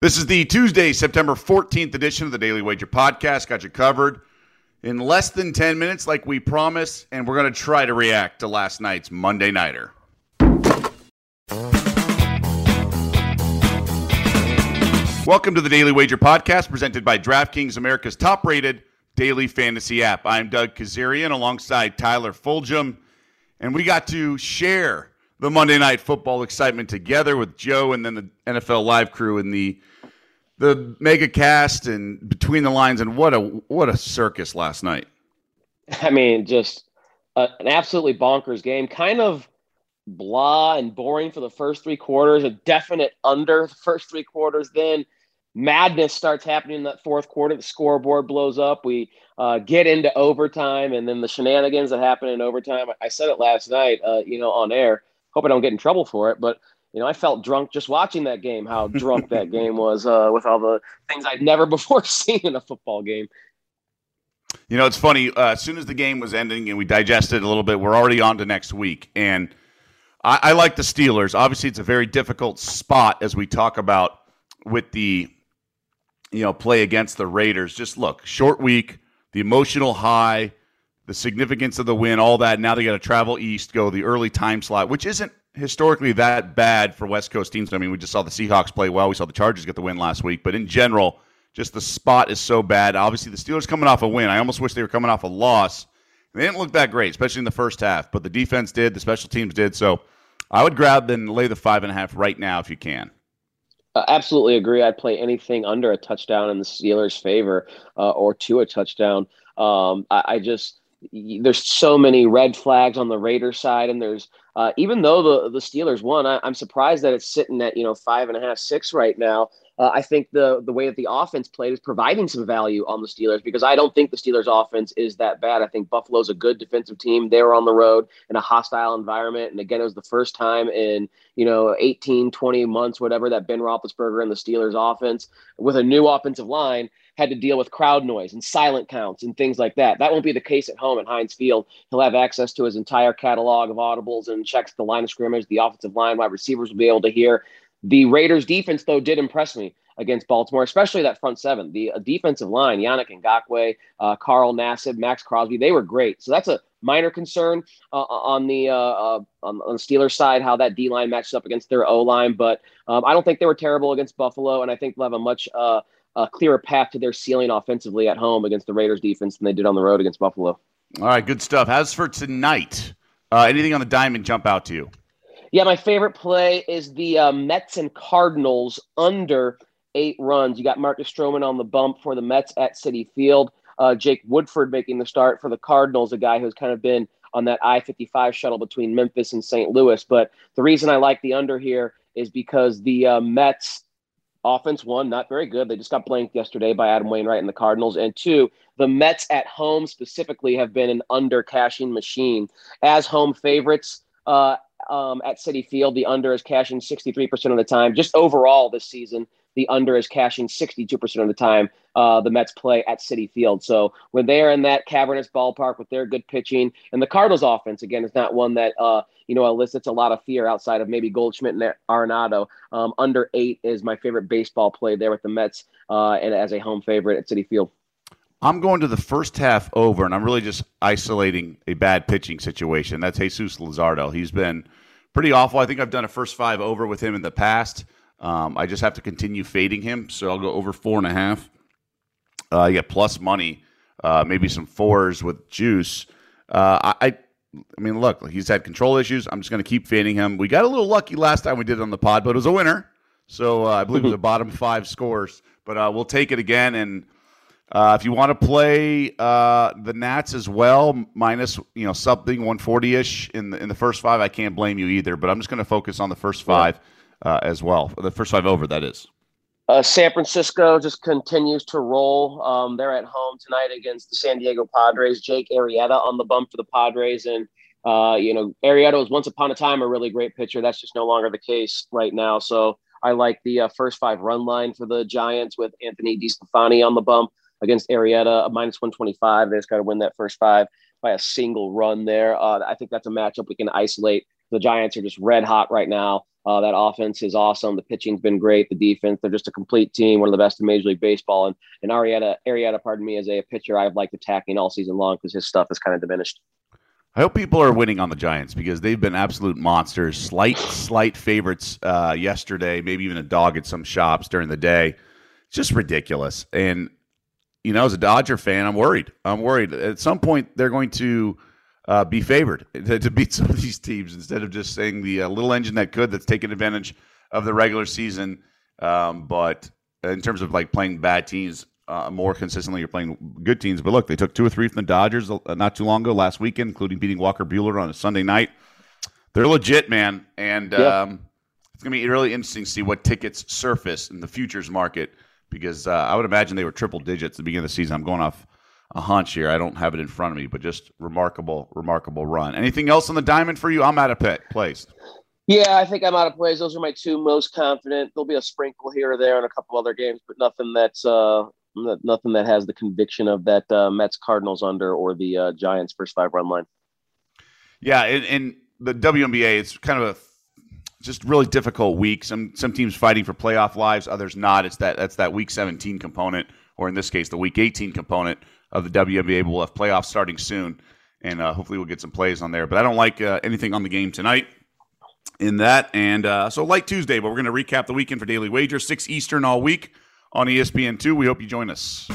This is the Tuesday, September 14th edition of the Daily Wager Podcast. Got you covered in less than 10 minutes, like we promised, and we're going to try to react to last night's Monday Nighter. Welcome to the Daily Wager Podcast, presented by DraftKings, America's top rated daily fantasy app. I'm Doug Kezirian alongside Tyler Fulghum, and we got to share the Monday Night Football excitement together with Joe and then the NFL Live crew and the the mega cast and between the lines and what a what a circus last night. I mean, just a, an absolutely bonkers game. Kind of blah and boring for the first three quarters. A definite under the first three quarters. Then madness starts happening in that fourth quarter. The scoreboard blows up. We uh, get into overtime, and then the shenanigans that happen in overtime. I said it last night, uh, you know, on air. Hope I don't get in trouble for it, but you know, I felt drunk just watching that game. How drunk that game was uh, with all the things I'd never before seen in a football game. You know, it's funny. Uh, as soon as the game was ending and we digested a little bit, we're already on to next week. And I, I like the Steelers. Obviously, it's a very difficult spot as we talk about with the you know play against the Raiders. Just look, short week, the emotional high, the significance of the win, all that. Now they got to travel east, go the early time slot, which isn't historically that bad for West Coast teams. I mean, we just saw the Seahawks play well. We saw the Chargers get the win last week, but in general, just the spot is so bad. Obviously, the Steelers coming off a win. I almost wish they were coming off a loss. They didn't look that great, especially in the first half. But the defense did, the special teams did. So I would grab and lay the five and a half right now if you can. Absolutely agree. I'd play anything under a touchdown in the Steelers' favor uh, or to a touchdown. Um, I, I just there's so many red flags on the Raiders side, and there's uh, even though the the Steelers won, I, am surprised that it's sitting at you know five and a half, six right now. Uh, I think the the way that the offense played is providing some value on the Steelers because I don't think the Steelers offense is that bad. I think Buffalo's a good defensive team. They were on the road in a hostile environment. And again, it was the first time in, you know, 18, 20 months, whatever, that Ben Roethlisberger and the Steelers offense with a new offensive line had to deal with crowd noise and silent counts and things like that. That won't be the case at home at Heinz Field. He'll have access to his entire catalog of audibles and checks the line of scrimmage, the offensive line, wide receivers will be able to hear. The Raiders defense, though, did impress me against Baltimore, especially that front seven. The uh, defensive line, Yannick Ngakoue, uh, Carl Nassib, Maxx Crosby, they were great. So that's a minor concern uh, on the uh, uh, on, the Steelers side, how that D line matches up against their O line. But um, I don't think they were terrible against Buffalo, and I think they'll have a much uh, a clearer path to their ceiling offensively at home against the Raiders defense than they did on the road against Buffalo. All right, good stuff. As for tonight, uh, anything on the diamond jump out to you? Yeah, my favorite play is the uh, Mets and Cardinals under eight runs. You got Marcus Stroman on the bump for the Mets at Citi Field. Uh, Jake Woodford making the start for the Cardinals, a guy who's kind of been on that I 55 shuttle between Memphis and St. Louis. But the reason I like the under here is because the uh, Mets Offense, one, not very good. They just got blanked yesterday by Adam Wainwright and the Cardinals. And two, the Mets at home specifically have been an under cashing machine. As home favorites uh, um, at Citi Field, the under is cashing 63% of the time. Just overall this season, the under is cashing 62% of the time uh, the Mets play at Citi Field. So when they are in that cavernous ballpark with their good pitching, and the Cardinals offense, again, is not one that, uh, you know, elicits a lot of fear outside of maybe Goldschmidt and Arenado. Um, under eight is my favorite baseball play there with the Mets uh, and as a home favorite at Citi Field. I'm going to the first half over, and I'm really just isolating a bad pitching situation. That's Jesus Luzardo. He's been pretty awful. I think I've done a first five over with him in the past. Um, I just have to continue fading him, so I'll go over four and a half. Uh, you get plus money, uh, maybe some fours with juice. Uh, I, I mean, look, he's had control issues. I'm just going to keep fading him. We got a little lucky last time we did it on the pod, but it was a winner. So uh, I believe it was a bottom five scores. But uh, we'll take it again. And uh, if you want to play uh, the Nats as well, minus you know something 140 ish in the in the first five, I can't blame you either. But I'm just going to focus on the first five. Uh, as well. The first five over, that is. Uh, San Francisco just continues to roll. Um, they're at home tonight against the San Diego Padres. Jake Arrieta on the bump for the Padres, and uh, you know Arrieta was once upon a time a really great pitcher. That's just no longer the case right now. So I like the uh, first five run line for the Giants with Anthony DeSclafani on the bump against Arrieta, a minus one twenty five. They just got to win that first five by a single run there. Uh, I think that's a matchup we can isolate. The Giants are just red hot right now. Uh, that offense is awesome. The pitching's been great. The defense, they're just a complete team, one of the best in Major League Baseball. And and Arietta, Arrieta, pardon me, as a pitcher, I've liked attacking all season long because his stuff is kind of diminished. I hope people are winning on the Giants because they've been absolute monsters. Slight, slight favorites uh, yesterday, maybe even a dog at some shops during the day. It's just ridiculous. And you know, as a Dodger fan, I'm worried. I'm worried. At some point, they're going to uh, be favored to, to, beat some of these teams instead of just saying the uh, little engine that could that's taken advantage of the regular season. Um, but in terms of like playing bad teams uh, more consistently, you're playing good teams. But look, they took two or three from the Dodgers uh, not too long ago, last weekend, including beating Walker Buehler on a Sunday night. They're legit, man, and um, it's going to be really interesting to see what tickets surface in the futures market because uh, I would imagine they were triple digits at the beginning of the season. I'm going off a hunch here. I don't have it in front of me, but just remarkable, remarkable run. Anything else on the diamond for you? I'm out of pet place. Yeah, I think I'm out of plays. Those are my two most confident. There'll be a sprinkle here or there in a couple other games, but nothing that's uh, nothing that has the conviction of that uh, Mets Cardinals under or the uh, Giants first five run line. Yeah, and, and the WNBA, it's kind of a just really difficult week. Some some teams fighting for playoff lives, others not. It's that that's that week 17 component, or in this case, the week 18 component of the WNBA. We'll have playoffs starting soon, and uh, hopefully we'll get some plays on there. But I don't like uh, anything on the game tonight in that. And uh, so light Tuesday, but we're going to recap the weekend for Daily Wager, 6 Eastern all week on ESPN2. We hope you join us.